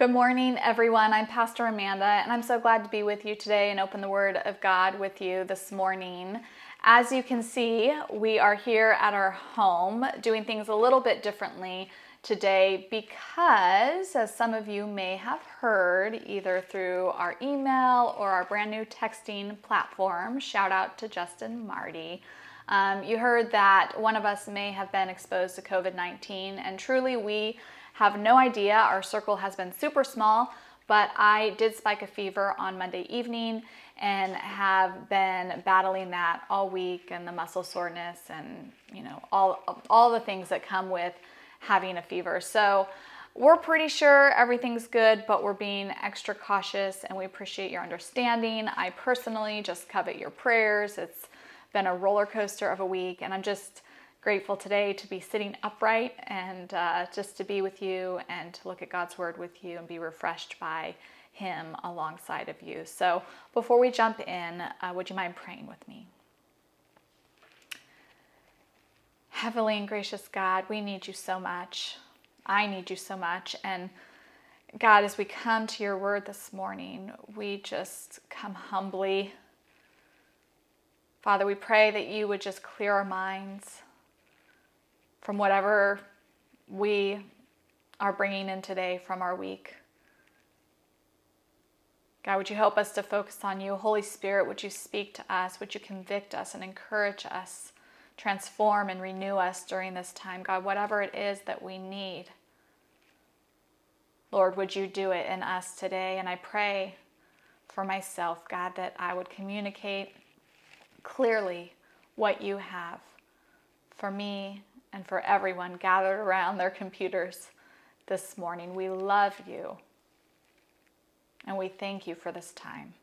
Good morning, everyone. I'm Pastor Amanda, and I'm so glad to be with you today and open the Word of God with you this morning. As you can see, we are here at our home doing things a little bit differently today because, as some of you may have heard, either through our email or our brand new texting platform, shout out to Justin Marty. Um, you heard that one of us may have been exposed to COVID 19, and truly we have no idea. Our circle has been super small, but I did spike a fever on Monday evening and have been battling that all week and the muscle soreness and you know all all the things that come with having a fever. So we're pretty sure everything's good, but we're being extra cautious and we appreciate your understanding. I personally just covet your prayers. It's been a roller coaster of a week and I'm just grateful today to be sitting upright and uh, just to be with you and to look at God's Word with you and be refreshed by Him alongside of you. So, before we jump in, uh, would you mind praying with me? Heavenly and gracious God, we need you so much. I need you so much. And God, as we come to your word this morning, we just come humbly. Father, we pray that you would just clear our minds from whatever we are bringing in today from our week. God, would you help us to focus on you? Holy Spirit, would you speak to us? Would you convict us and encourage us, transform and renew us during this time? God, whatever it is that we need, Lord, would you do it in us today? And I pray for myself, God, that I would communicate clearly what you have for me and for everyone gathered around their computers this morning. We love you and we thank you for this time.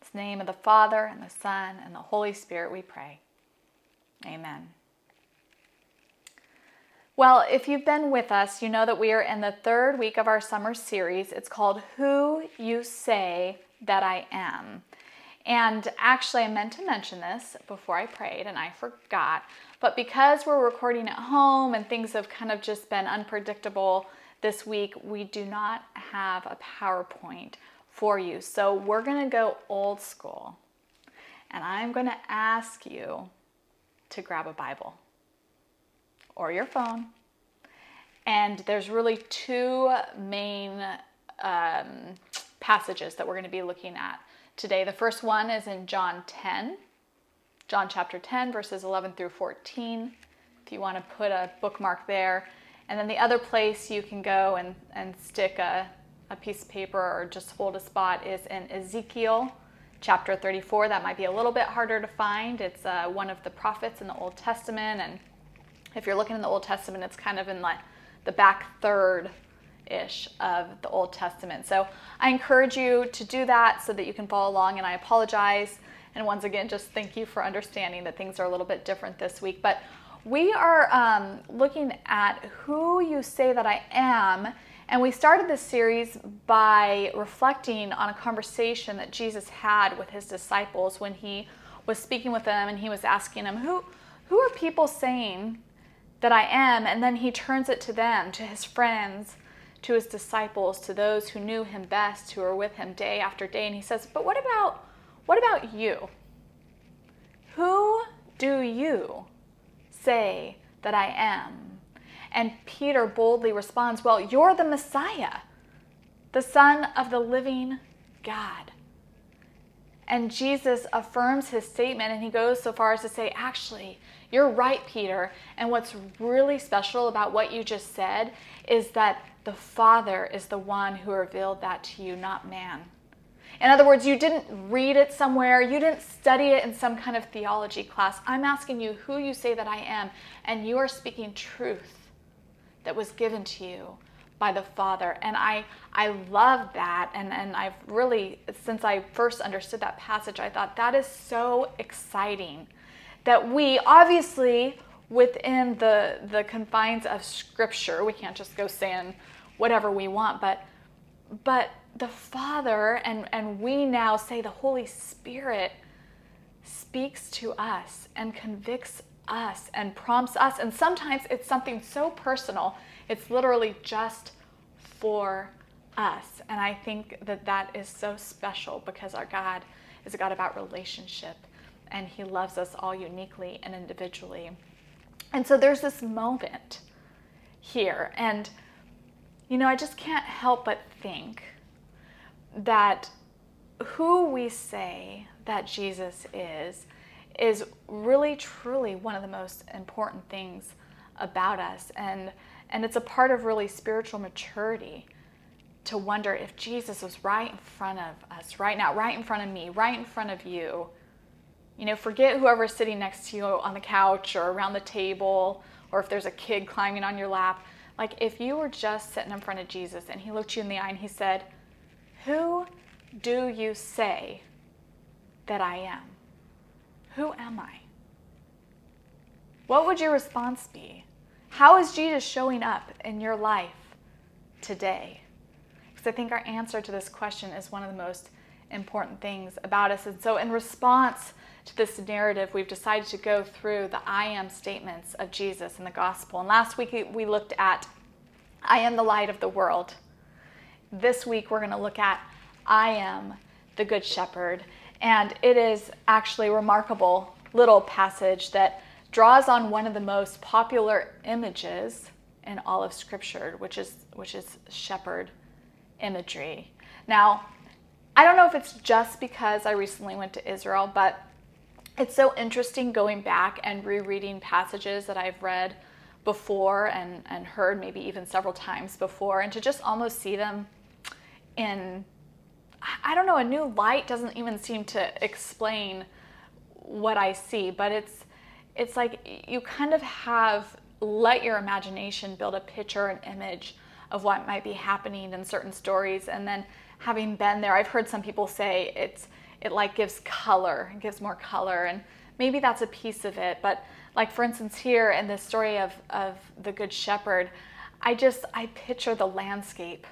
In the name of the Father and the Son and the Holy Spirit we pray. Amen. Well, if you've been with us, you know that we are in the third week of our summer series. It's called Who You Say That I Am. And actually, I meant to mention this before I prayed and I forgot. But because we're recording at home and things have kind of just been unpredictable this week, we do not have a PowerPoint for you. So we're going to go old school. And I'm going to ask you to grab a Bible or your phone. And there's really two main um, passages that we're going to be looking at today. The first one is in John 10, John chapter 10, verses 11 through 14, if you want to put a bookmark there. And then the other place you can go and, and stick a, a piece of paper or just hold a spot is in Ezekiel chapter 34. That might be a little bit harder to find. It's uh, one of the prophets in the Old Testament. And if you're looking in the Old Testament, it's kind of in like the back third ish of the Old Testament. So I encourage you to do that so that you can follow along. And I apologize. And once again, just thank you for understanding that things are a little bit different this week. But we are um, looking at who you say that I am. And we started this series by reflecting on a conversation that Jesus had with his disciples when he was speaking with them and he was asking them, Who, who are people saying that I am? And then he turns it to them, to his friends, to his disciples, to those who knew him best, who were with him day after day. And he says, But what about what about you? Who do you say that I am? And Peter boldly responds, Well, you're the Messiah, the Son of the living God. And Jesus affirms his statement and he goes so far as to say, Actually, you're right, Peter. And what's really special about what you just said is that the Father is the one who revealed that to you, not man. In other words, you didn't read it somewhere, you didn't study it in some kind of theology class. I'm asking you who you say that I am, and you are speaking truth that was given to you by the Father. And I I love that. And, and I've really, since I first understood that passage, I thought that is so exciting that we obviously within the the confines of scripture, we can't just go saying whatever we want, but but the Father, and, and we now say the Holy Spirit, speaks to us and convicts us and prompts us. And sometimes it's something so personal, it's literally just for us. And I think that that is so special because our God is a God about relationship and He loves us all uniquely and individually. And so there's this moment here. And, you know, I just can't help but think that who we say that Jesus is is really truly one of the most important things about us and and it's a part of really spiritual maturity to wonder if Jesus was right in front of us right now, right in front of me, right in front of you. You know, forget whoever's sitting next to you on the couch or around the table, or if there's a kid climbing on your lap. Like, if you were just sitting in front of Jesus and he looked you in the eye and he said, Who do you say that I am? Who am I? What would your response be? How is Jesus showing up in your life today? Because I think our answer to this question is one of the most important things about us. And so, in response to this narrative, we've decided to go through the I am statements of Jesus in the gospel. And last week we looked at I am the light of the world. This week we're going to look at I am the good shepherd. And it is actually a remarkable little passage that draws on one of the most popular images in all of scripture, which is which is shepherd imagery. Now, I don't know if it's just because I recently went to Israel, but it's so interesting going back and rereading passages that I've read before and, and heard maybe even several times before, and to just almost see them in, I don't know, a new light doesn't even seem to explain what I see, but it's it's like you kind of have let your imagination build a picture, an image of what might be happening in certain stories and then having been there i've heard some people say it's it like gives color it gives more color and maybe that's a piece of it but like for instance here in the story of of the good shepherd i just i picture the landscape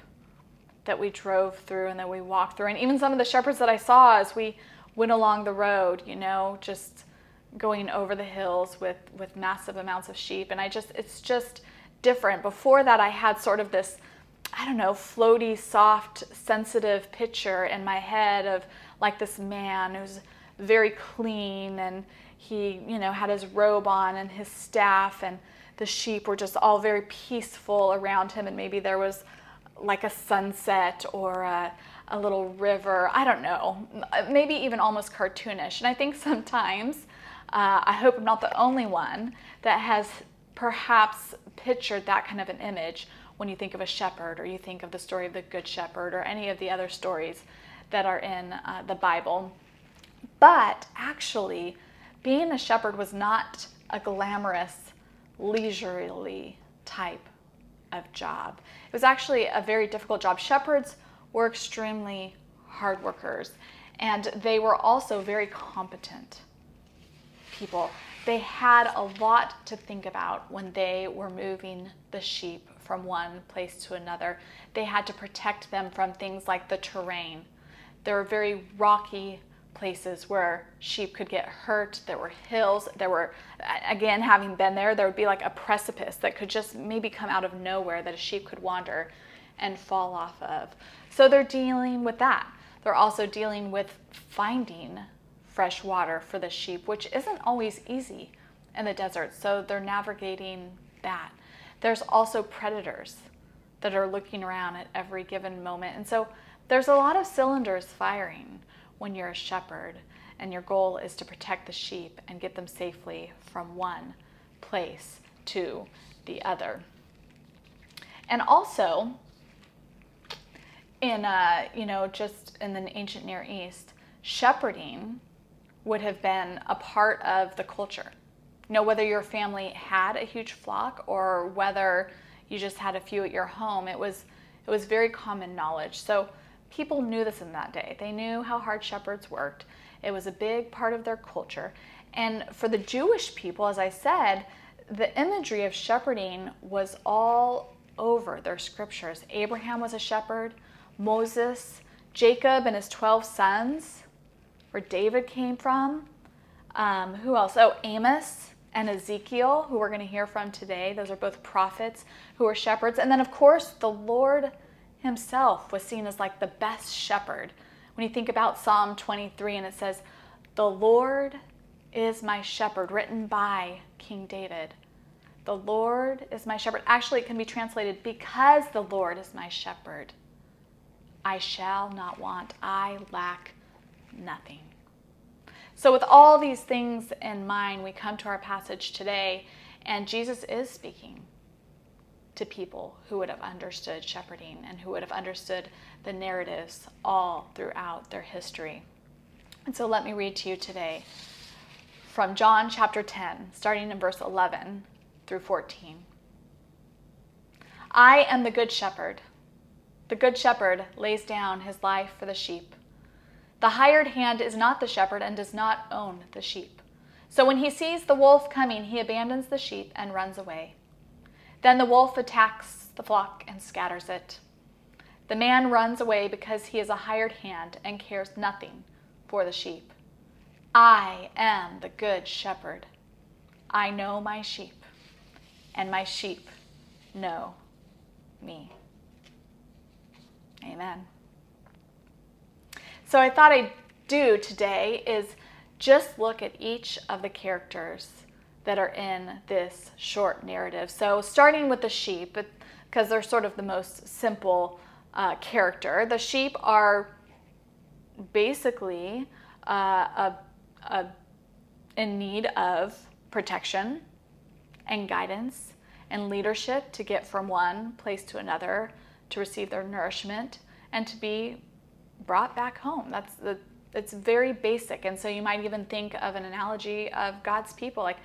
that we drove through and that we walked through. And even some of the shepherds that i saw as we went along the road you know just going over the hills with with massive amounts of sheep. And i just it's just different. Before that, I had sort of this, I don't know, floaty, soft, sensitive picture in my head of like this man who's very clean and he, you know, had his robe on and his staff and the sheep were just all very peaceful around him. And maybe there was like a sunset or a, a little river. I don't know, maybe even almost cartoonish. And I think sometimes, uh, I hope I'm not the only one that has perhaps pictured that kind of an image when you think of a shepherd or you think of the story of the good shepherd or any of the other stories that are in uh, the Bible. But actually, being a shepherd was not a glamorous, leisurely type of job. It was actually a very difficult job. Shepherds were extremely hard workers, and they were also very competent people they had a lot to think about when they were moving the sheep from one place to another. They had to protect them from things like the terrain. There were very rocky places where sheep could get hurt. There were hills. There were, again, having been there, there would be like a precipice that could just maybe come out of nowhere that a sheep could wander and fall off of. So they're dealing with that. They're also dealing with finding fresh water for the sheep, which isn't always easy in the desert. So they're navigating that. There's also predators that are looking around at every given moment. And so there's a lot of cylinders firing when you're a shepherd, and your goal is to protect the sheep and get them safely from one place to the other. And also, in uh, you know, just in the ancient Near East, shepherding would have been a part of the culture. You know, whether your family had a huge flock or whether you just had a few at your home, it was it was very common knowledge. So people knew this in that day. They knew how hard shepherds worked. It was a big part of their culture. And for the Jewish people, as I said, the imagery of shepherding was all over their scriptures. Abraham was a shepherd, Moses, Jacob and his 12 sons where David came from. Um, who else? Oh, Amos and Ezekiel, who we're going to hear from today. Those are both prophets who were shepherds. And then, of course, the Lord himself was seen as like the best shepherd. When you think about Psalm 23 and it says, The Lord is my shepherd, written by King David. The Lord is my shepherd. Actually, it can be translated, Because the Lord is my shepherd, I shall not want. I lack nothing. So, with all these things in mind, we come to our passage today, and Jesus is speaking to people who would have understood shepherding and who would have understood the narratives all throughout their history. And so, let me read to you today from John chapter 10, starting in verse 11 through 14. I am the good shepherd. The good shepherd lays down his life for the sheep. The hired hand is not the shepherd and does not own the sheep. So when he sees the wolf coming, he abandons the sheep and runs away. Then the wolf attacks the flock and scatters it. The man runs away because he is a hired hand and cares nothing for the sheep. I am the good shepherd. I know my sheep, and my sheep know me. Amen. So I thought I'd do today is just look at each of the characters that are in this short narrative. So starting with the sheep, because they're sort of the most simple uh, character. The sheep are basically uh, a, a, in need of protection and guidance and leadership to get from one place to another to receive their nourishment and to be brought back home. That's the it's very basic. And so you might even think of an analogy of God's people like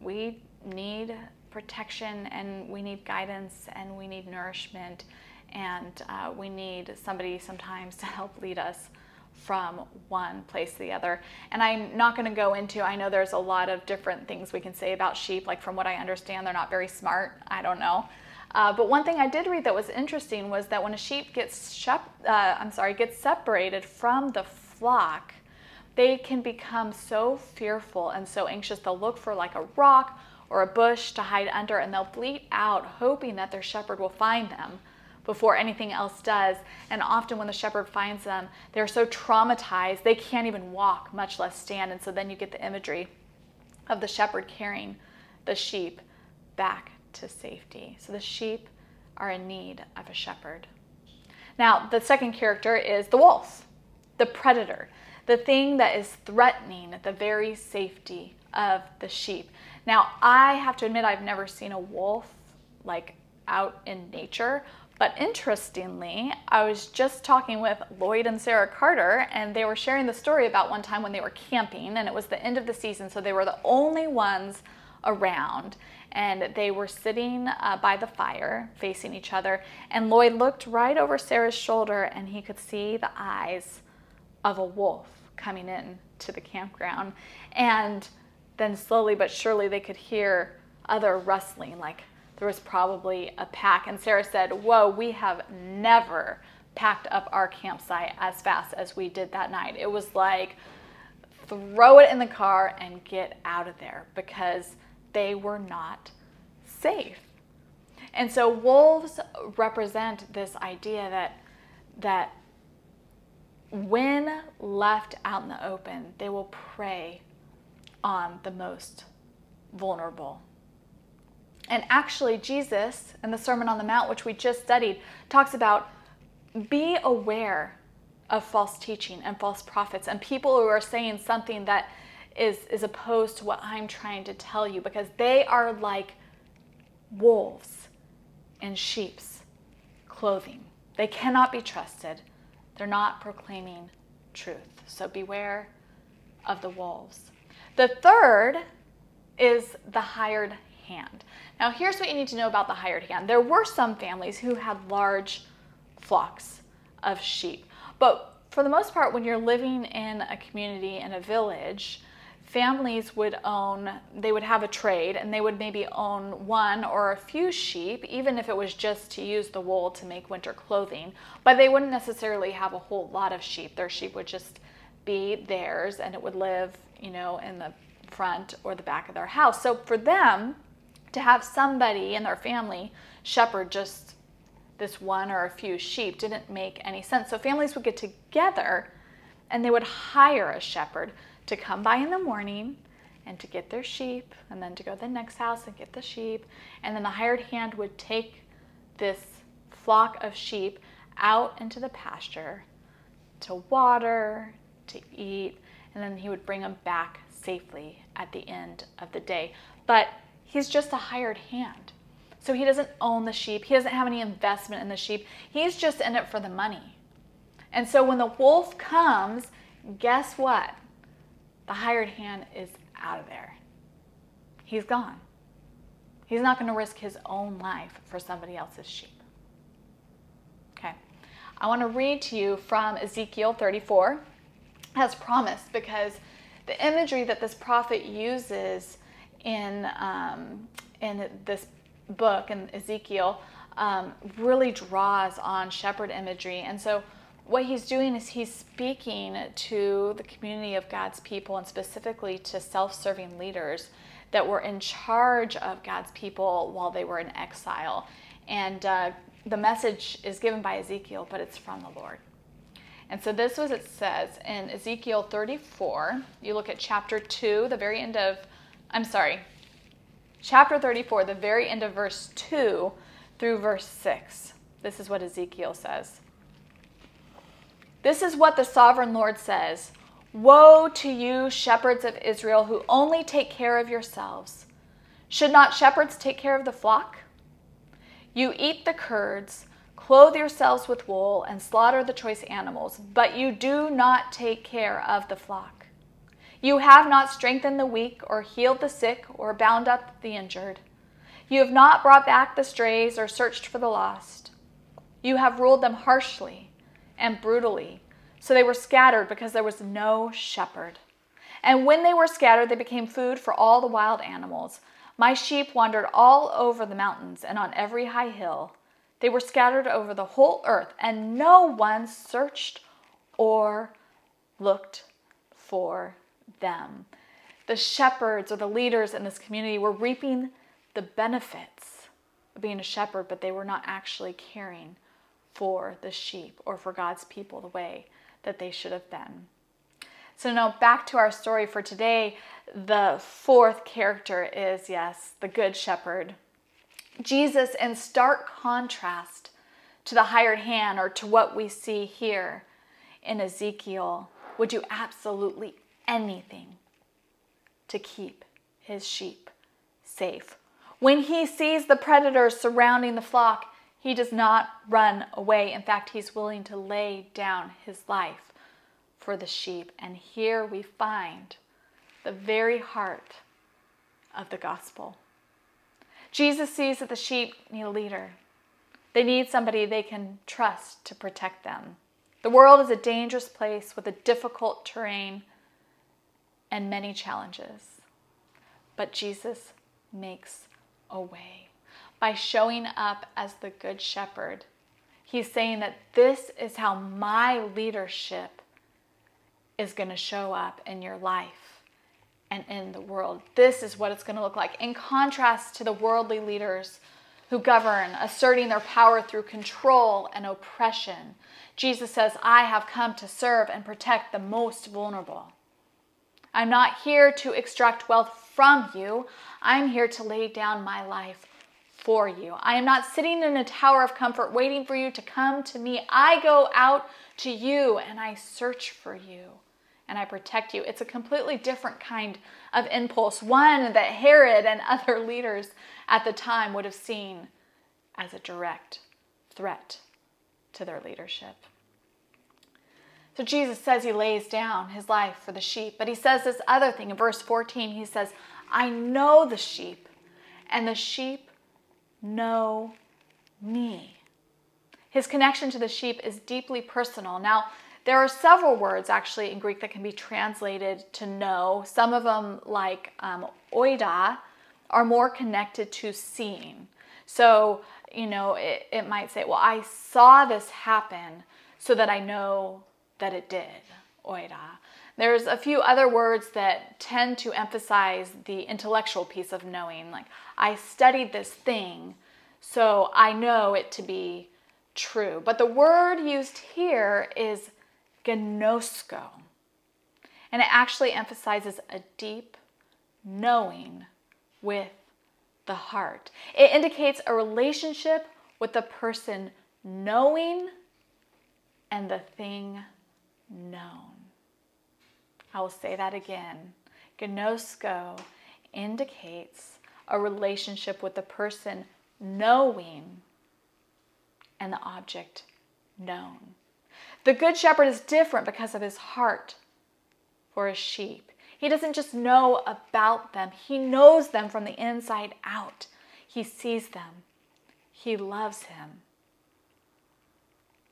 we need protection and we need guidance and we need nourishment and uh, we need somebody sometimes to help lead us from one place to the other. And I'm not going to go into, I know there's a lot of different things we can say about sheep. Like, from what I understand, they're not very smart. I don't know. Uh, but one thing I did read that was interesting was that when a sheep gets shep- uh, I'm sorry gets separated from the flock, they can become so fearful and so anxious. They'll look for like a rock or a bush to hide under, and they'll bleat out, hoping that their shepherd will find them before anything else does. And often, when the shepherd finds them, they're so traumatized they can't even walk, much less stand. And so then you get the imagery of the shepherd carrying the sheep back to safety. So the sheep are in need of a shepherd. Now, the second character is the wolf, the predator, the thing that is threatening the very safety of the sheep. Now, I have to admit, I've never seen a wolf like out in nature. But interestingly, I was just talking with Lloyd and Sarah Carter, and they were sharing the story about one time when they were camping, and it was the end of the season, so they were the only ones around and they were sitting uh, by the fire facing each other. And Lloyd looked right over Sarah's shoulder and he could see the eyes of a wolf coming in to the campground. And then slowly but surely they could hear other rustling, like there was probably a pack. And Sarah said, Whoa, we have never packed up our campsite as fast as we did that night. It was like, throw it in the car and get out of there because they were not safe. And so wolves represent this idea that that when left out in the open, they will prey on the most vulnerable. And actually, Jesus in the Sermon on the Mount, which we just studied, talks about be aware of false teaching and false prophets and people who are saying something that is, is opposed to what I'm trying to tell you because they are like wolves in sheep's clothing. They cannot be trusted. They're not proclaiming truth. So beware of the wolves. The third is the hired hand. Now, here's what you need to know about the hired hand. There were some families who had large flocks of sheep, but for the most part, when you're living in a community, in a village, families would own, they would have a trade and they would maybe own one or a few sheep, even if it was just to use the wool to make winter clothing. But they wouldn't necessarily have a whole lot of sheep. Their sheep would just be theirs and it would live, you know, in the front or the back of their house. So for them to have somebody in their family shepherd just this one or a few sheep didn't make any sense. So families would get together and they would hire a shepherd to come by in the morning and to get their sheep and then to go to the next house and get the sheep. And then the hired hand would take this flock of sheep out into the pasture to water, to eat, and then he would bring them back safely at the end of the day. But he's just a hired hand. So he doesn't own the sheep, he doesn't have any investment in the sheep. He's just in it for the money. And so when the wolf comes, guess what? The hired hand is out of there. He's gone. He's not going to risk his own life for somebody else's sheep. Okay. I want to read to you from Ezekiel 34 as promised because the imagery that this prophet uses in, um, in this book, in Ezekiel, um, really draws on shepherd imagery. And so, what he's doing is he's speaking to the community of God's people and specifically to self serving leaders that were in charge of God's people while they were in exile. And uh, the message is given by Ezekiel, but it's from the Lord. And so this was it says in Ezekiel 34. You look at chapter 2, the very end of, I'm sorry, chapter 34, the very end of verse 2 through verse 6. This is what Ezekiel says. This is what the sovereign Lord says Woe to you, shepherds of Israel, who only take care of yourselves. Should not shepherds take care of the flock? You eat the curds Clothe yourselves with wool and slaughter the choice animals, but you do not take care of the flock. You have not strengthened the weak, or healed the sick, or bound up the injured. You have not brought back the strays, or searched for the lost. You have ruled them harshly and brutally, so they were scattered because there was no shepherd. And when they were scattered, they became food for all the wild animals. My sheep wandered all over the mountains and on every high hill. They were scattered over the whole earth, and no one searched or looked for them. The shepherds or the leaders in this community were reaping the benefits of being a shepherd, but they were not actually caring for the sheep or for God's people the way that they should have been. So, now back to our story for today. The fourth character is, yes, the Good Shepherd. Jesus, in stark contrast to the hired hand or to what we see here in Ezekiel, would do absolutely anything to keep his sheep safe. When he sees the predators surrounding the flock, he does not run away. In fact, he's willing to lay down his life for the sheep. And here we find the very heart of the gospel. Jesus sees that the sheep need a leader. They need somebody they can trust to protect them. The world is a dangerous place with a difficult terrain and many challenges. But Jesus makes a way. By showing up as the Good Shepherd, he's saying that this is how my leadership is going to show up in your life and in the world. This is what it's going to look like. In contrast to the worldly leaders who govern, asserting their power through control and oppression, Jesus says, I have come to serve and protect the most vulnerable. I'm not here to extract wealth from you. I'm here to lay down my life for you. I am not sitting in a tower of comfort waiting for you to come to me. I go out to you and I search for you and I protect you. It's a completely different kind of impulse, one that Herod and other leaders at the time would have seen as a direct threat to their leadership. So Jesus says he lays down his life for the sheep, but he says this other thing in verse 14. He says, I know the sheep, and the sheep know me. His connection to the sheep is deeply personal. Now, there are several words actually in Greek that can be translated to know. Some of them, like um, oida, are more connected to seeing. So, you know, it, it might say, well, I saw this happen so that I know that it did. Oida. There's a few other words that tend to emphasize the intellectual piece of knowing. Like, I studied this thing, so I know it to be true. But the word used here is ginosko. And it actually emphasizes a deep knowing with the heart. It indicates a relationship with the person knowing and the thing known. I will say that again. Ginosko indicates a relationship with the person knowing and the object known. The Good Shepherd is different because of his heart for his sheep. He doesn't just know about them, he knows them from the inside out. He sees them, he loves him.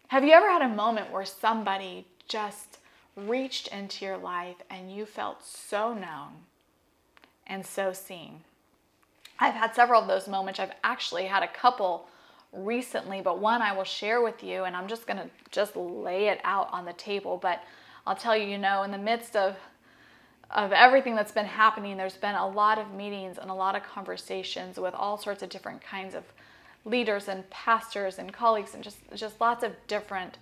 Have you ever had a moment where somebody just reached into your life and you felt so known and so seen? I've had several of those moments. I've actually had a couple recently, but one I will share with you, and I'm just going to just lay it out on the table. But I'll tell you, you know, in the midst of of everything that's been happening, there's been a lot of meetings and a lot of conversations with all sorts of different kinds of leaders and pastors and colleagues and just just lots of different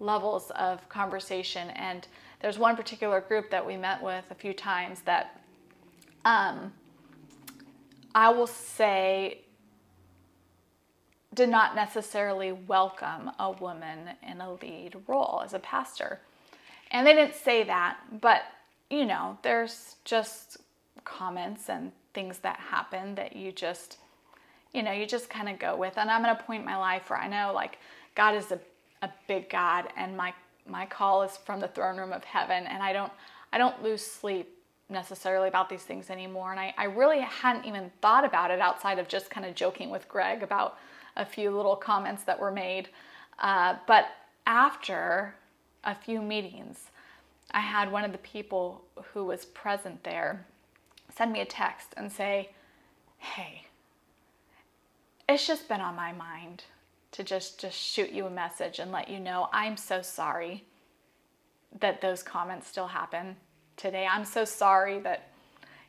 levels of conversation. And there's one particular group that we met with a few times that um, I will say did not necessarily welcome a woman in a lead role as a pastor. And they didn't say that, but you know, there's just comments and things that happen that you just, you know, you just kind of go with. And I'm at a point in my life where I know like God is a, a big God and my my call is from the throne room of heaven and I don't I don't lose sleep necessarily about these things anymore. And I, I really hadn't even thought about it outside of just kind of joking with Greg about a few little comments that were made. Uh, but after a few meetings, I had one of the people who was present there send me a text and say, Hey, it's just been on my mind to just just shoot you a message and let you know I'm so sorry that those comments still happen today. I'm so sorry that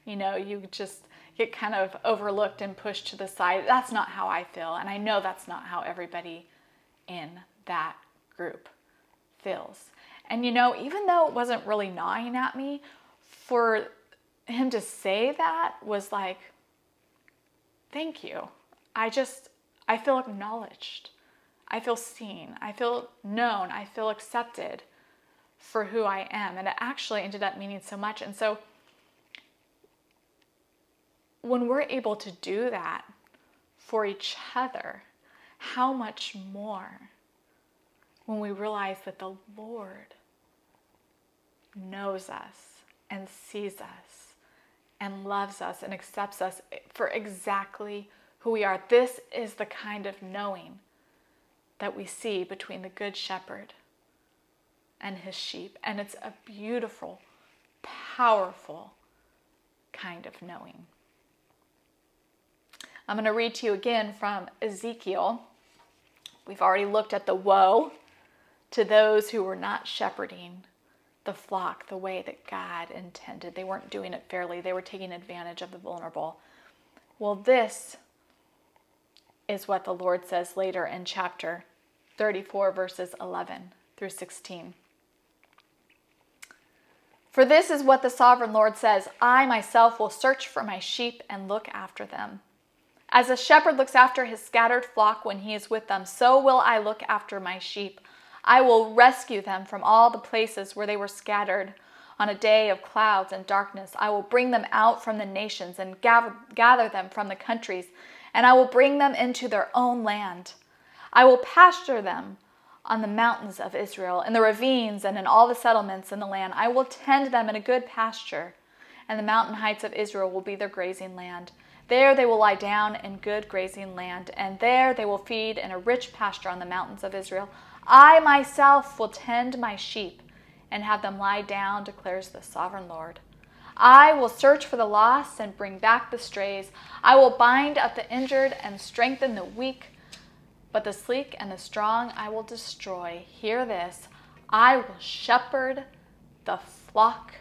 you know you just get kind of overlooked and pushed to the side. That's not how I feel, and I know that's not how everybody in that group feels. And you know, even though it wasn't really gnawing at me, for him to say that was like, thank you. I just, I feel acknowledged. I feel seen. I feel known. I feel accepted for who I am. And it actually ended up meaning so much. And so when we're able to do that for each other, how much more when we realize that the Lord knows us and sees us and loves us and accepts us for exactly who we are. This is the kind of knowing that we see between the Good Shepherd and his sheep. And it's a beautiful, powerful kind of knowing. I'm going to read to you again from Ezekiel. We've already looked at the woe to those who were not shepherding the flock the way that God intended. They weren't doing it fairly, they were taking advantage of the vulnerable. Well, this is what the Lord says later in chapter 34, verses 11 through 16. For this is what the sovereign Lord says I myself will search for my sheep and look after them. As a shepherd looks after his scattered flock when he is with them, so will I look after my sheep. I will rescue them from all the places where they were scattered. On a day of clouds and darkness, I will bring them out from the nations and gather, gather them from the countries, and I will bring them into their own land. I will pasture them on the mountains of Israel, in the ravines, and in all the settlements in the land. I will tend them in a good pasture, and the mountain heights of Israel will be their grazing land. There they will lie down in good grazing land, and there they will feed in a rich pasture on the mountains of Israel. I myself will tend my sheep and have them lie down, declares the sovereign Lord. I will search for the lost and bring back the strays. I will bind up the injured and strengthen the weak, but the sleek and the strong I will destroy. Hear this I will shepherd the flock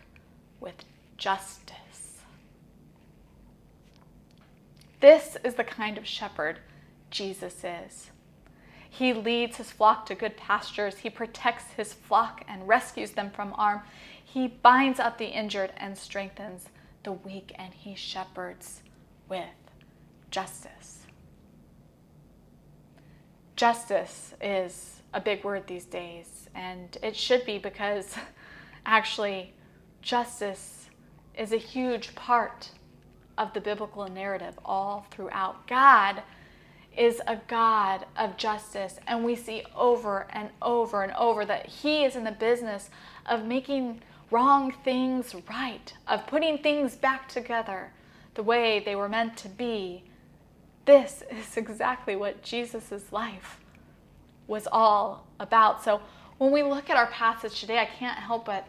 with justice. This is the kind of shepherd Jesus is. He leads his flock to good pastures. He protects his flock and rescues them from harm. He binds up the injured and strengthens the weak, and he shepherds with justice. Justice is a big word these days, and it should be because actually, justice is a huge part of the biblical narrative all throughout. God is a God of justice, and we see over and over and over that He is in the business of making wrong things right, of putting things back together the way they were meant to be. This is exactly what Jesus' life was all about. So when we look at our passage today, I can't help but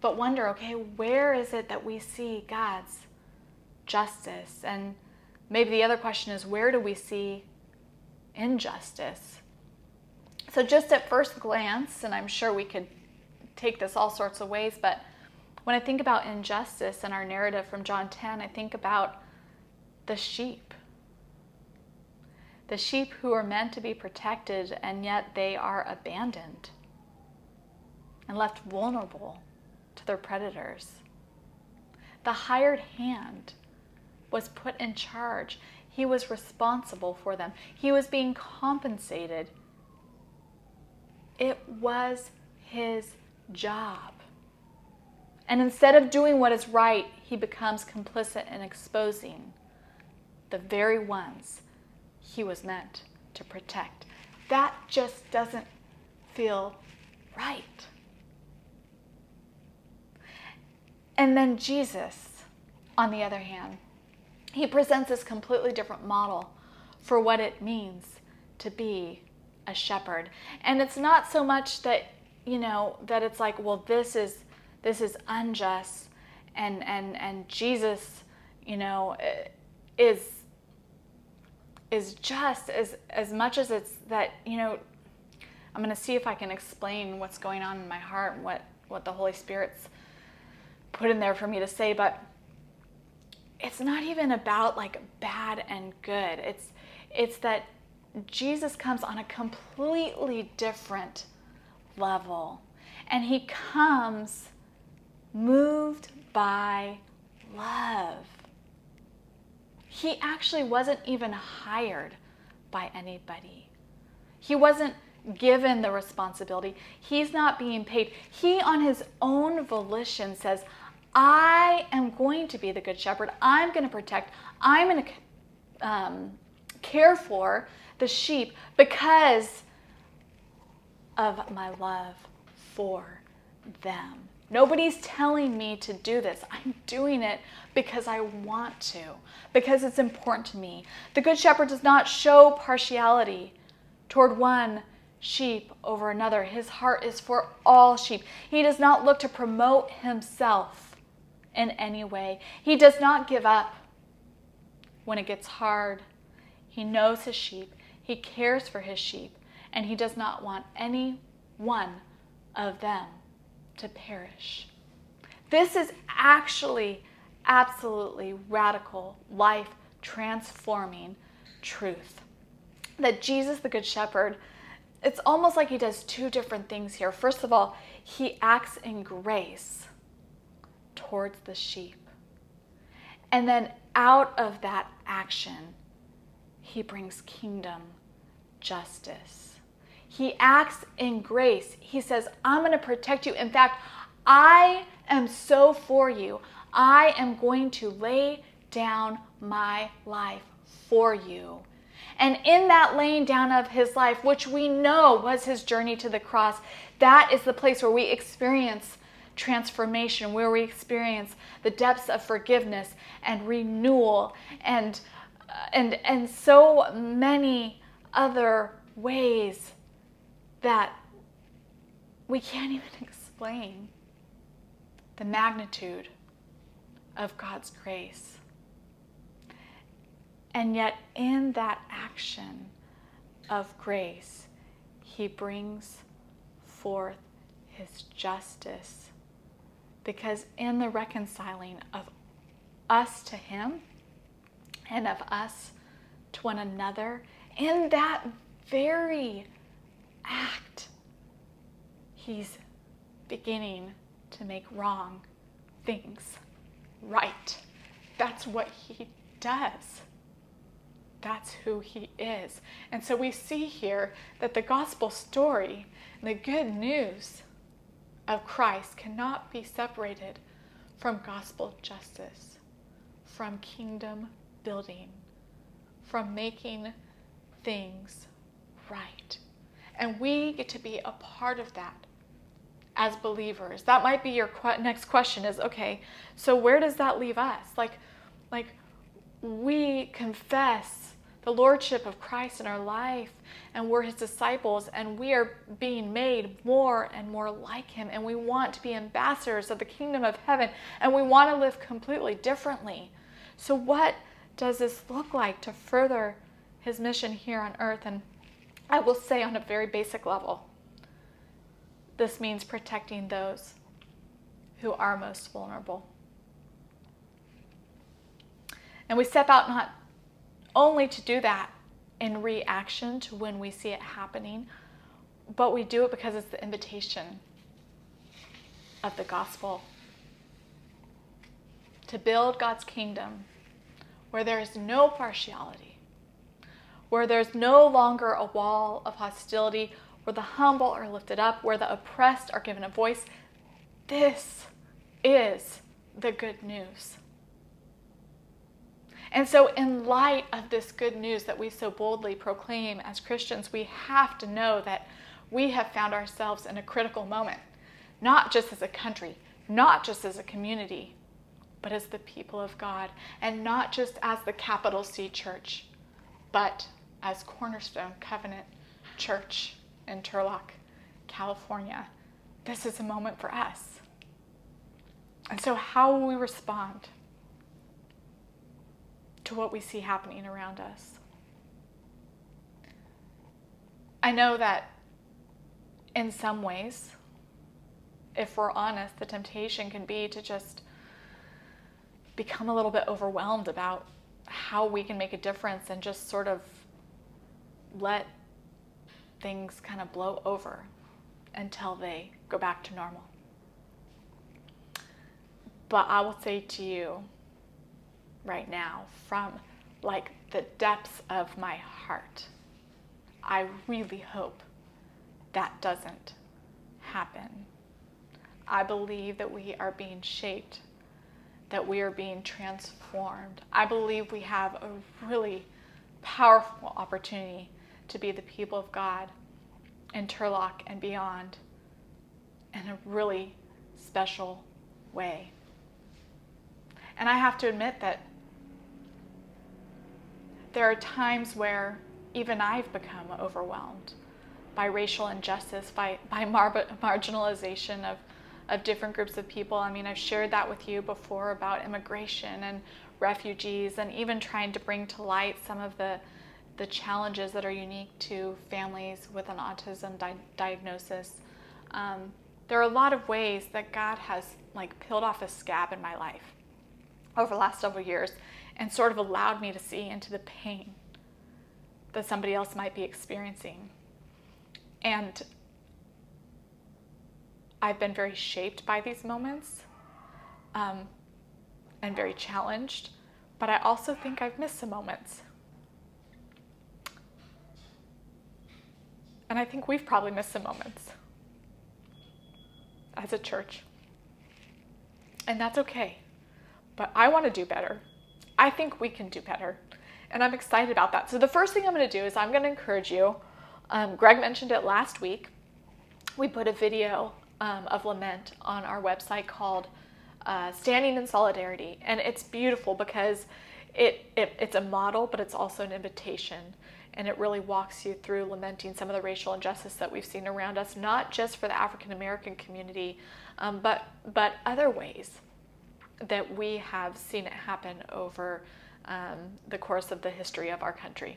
but wonder, okay, where is it that we see God's justice? And maybe the other question is, where do we see injustice? So, just at first glance, and I'm sure we could take this all sorts of ways, but when I think about injustice in our narrative from John 10, I think about the sheep. The sheep who are meant to be protected, and yet they are abandoned and left vulnerable to their predators. The hired hand was put in charge. He was responsible for them. He was being compensated. It was his job. And instead of doing what is right, he becomes complicit in exposing the very ones he was meant to protect. That just doesn't feel right. And then Jesus, on the other hand, he presents this completely different model for what it means to be a shepherd. And it's not so much that, you know, that it's like, well, this is this is unjust and and and Jesus, you know, eh, is is just as as much as it's that, you know, I'm going to see if I can explain what's going on in my heart and what what the Holy Spirit's put in there for me to say, but it's not even about like bad and good. It's it's that Jesus comes on a completely different level. And he comes moved by love. He actually wasn't even hired by anybody. He wasn't given the responsibility. He's not being paid. He, on his own volition, says, I am going to be the good shepherd. I'm going to protect. I'm going to um, care for the sheep because of my love for them. Nobody's telling me to do this. I'm doing it because I want to, because it's important to me. The Good Shepherd does not show partiality toward one sheep over another. His heart is for all sheep. He does not look to promote himself in any way. He does not give up when it gets hard. He knows his sheep, he cares for his sheep, and he does not want any one of them to perish. This is actually absolutely radical, life transforming truth. That Jesus, the Good Shepherd, it's almost like he does two different things here. First of all, he acts in grace towards the sheep. And then out of that action, he brings kingdom justice. He acts in grace. He says, I'm going to protect you. In fact, I am so for you. I am going to lay down my life for you. And in that laying down of his life, which we know was his journey to the cross, that is the place where we experience transformation, where we experience the depths of forgiveness and renewal and, uh, and, and so many other ways that we can't even explain the magnitude of God's grace. And yet, in that action of grace, He brings forth His justice because in the reconciling of us to Him and of us to one another, in that very act, he's beginning to make wrong things right. That's what he does. That's who he is. And so we see here that the gospel story, the good news of Christ, cannot be separated from gospel justice, from kingdom building, from making things right. And we get to be a part of that as believers. That might be your next question is okay, so where does that leave us? Like like we confess the lordship of Christ in our life and we're his disciples and we are being made more and more like him and we want to be ambassadors of the kingdom of heaven and we want to live completely differently. So what does this look like to further his mission here on earth and I will say on a very basic level this means protecting those who are most vulnerable. And we step out not only to do that in reaction to when we see it happening, but we do it because it's the invitation of the gospel to build God's kingdom where there is no partiality, where there's no longer a wall of hostility, where the humble are lifted up, where the oppressed are given a voice. This is the good news. And so, in light of this good news that we so boldly proclaim as Christians, we have to know that we have found ourselves in a critical moment, not just as a country, not just as a community, but as the people of God, and not just as the capital C church, but as Cornerstone Covenant Church in Turlock, California. This is a moment for us. And so, how will we respond? to what we see happening around us. I know that in some ways, if we're honest, the temptation can be to just become a little bit overwhelmed about how we can make a difference and just sort of let things kind of blow over until they go back to normal. But I will say to you, right now from like the depths of my heart. I really hope that doesn't happen. I believe that we are being shaped, that we are being transformed. I believe we have a really powerful opportunity to be the people of God in Turlock and beyond in a really special way. And I have to admit that there are times where even I've become overwhelmed by racial injustice, by, by mar- marginalization of, of different groups of people. I mean, I've shared that with you before about immigration and refugees, and even trying to bring to light some of the, the challenges that are unique to families with an autism di- diagnosis. Um, there are a lot of ways that God has like peeled off a scab in my life over the last several years and sort of allowed me to see into the pain that somebody else might be experiencing. And I've been very shaped by these moments um, and very challenged, but I also think I've missed some moments. And I think we've probably missed some moments as a church. And that's okay. But I want to do better. I think we can do better. And I'm excited about that. So, the first thing I'm going to do is I'm going to encourage you. Um, Greg mentioned it last week. We put a video um, of lament on our website called uh, Standing in Solidarity. And it's beautiful because it, it, it's a model, but it's also an invitation. And it really walks you through lamenting some of the racial injustice that we've seen around us, not just for the African American community, um, but, but other ways that we have seen it happen over um, the course of the history of our country.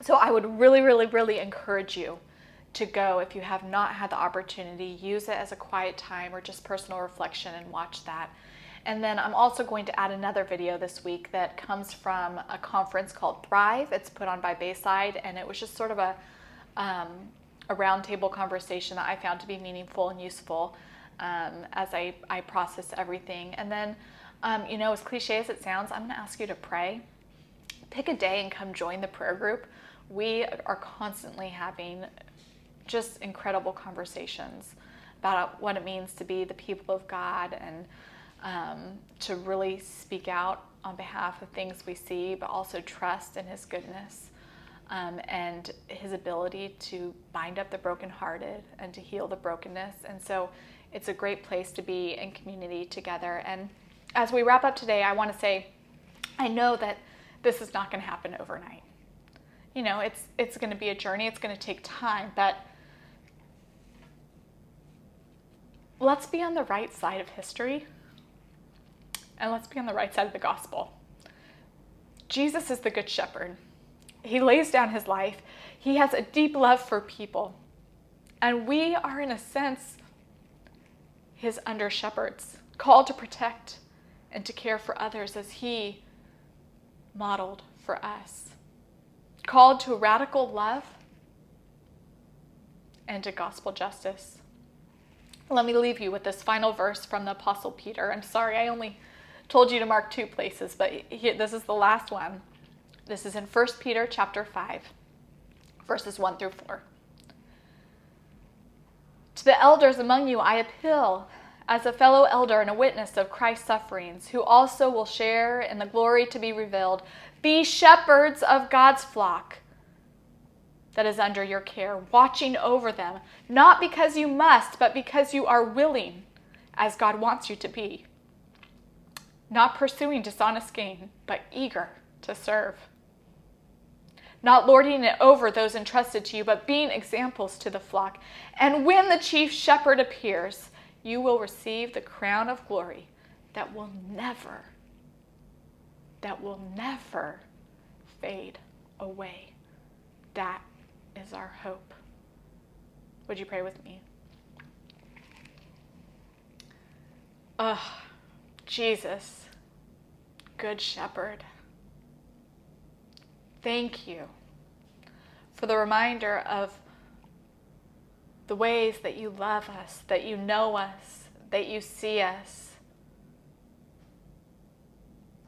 So I would really, really, really encourage you to go if you have not had the opportunity, use it as a quiet time or just personal reflection and watch that. And then I'm also going to add another video this week that comes from a conference called Thrive. It's put on by Bayside, and it was just sort of a um, a roundtable conversation that I found to be meaningful and useful um, as I, I process everything. And then, um, you know, as cliche as it sounds, I'm going to ask you to pray. Pick a day and come join the prayer group. We are constantly having just incredible conversations about what it means to be the people of God and um, to really speak out on behalf of things we see, but also trust in His goodness um, and His ability to bind up the brokenhearted and to heal the brokenness. And so it's a great place to be in community together. And as we wrap up today, I want to say I know that this is not going to happen overnight. You know, it's it's going to be a journey. It's going to take time, but let's be on the right side of history and let's be on the right side of the gospel. Jesus is the good shepherd. He lays down his life. He has a deep love for people. And we are, in a sense, his under shepherds, called to protect and to care for others as he modeled for us. Called to radical love and to gospel justice. Let me leave you with this final verse from the Apostle Peter. I'm sorry, I only told you to mark two places, but this is the last one. This is in 1 Peter chapter 5, verses 1 through 4. To the elders among you I appeal as a fellow elder and a witness of Christ's sufferings, who also will share in the glory to be revealed. Be shepherds of God's flock that is under your care, watching over them, not because you must, but because you are willing, as God wants you to be. Not pursuing dishonest gain, but eager to serve. Not lording it over those entrusted to you, but being examples to the flock. And when the chief shepherd appears, you will receive the crown of glory that will never, that will never fade away. That is our hope. Would you pray with me? Oh, Jesus, Good Shepherd, thank you for the reminder of the ways that you love us, that you know us, that you see us.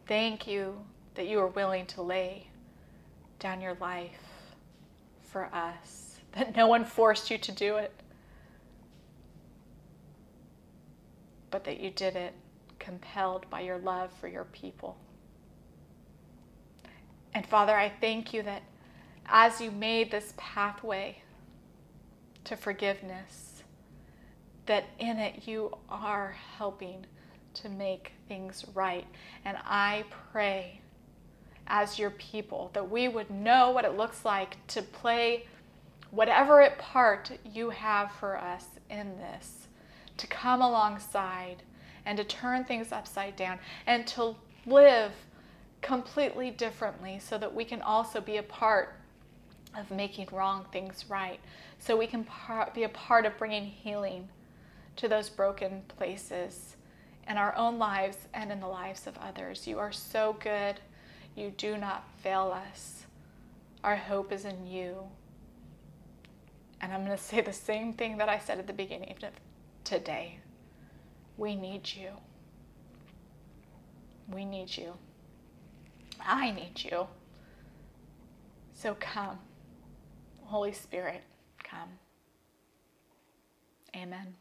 Thank you that you are willing to lay down your life for us, that no one forced you to do it, but that you did it compelled by your love for your people. And Father, I thank you that as you made this pathway to forgiveness, that in it you are helping to make things right. And I pray as your people, that we would know what it looks like to play whatever it part you have for us in this, to come alongside and to turn things upside down and to live completely differently so that we can also be a part of making wrong things right, so we can par- be a part of bringing healing to those broken places in our own lives and in the lives of others. You are so good. You do not fail us. Our hope is in you. And I'm going to say the same thing that I said at the beginning of today. We need you. We need you. I need you. So come, Holy Spirit, come. Amen.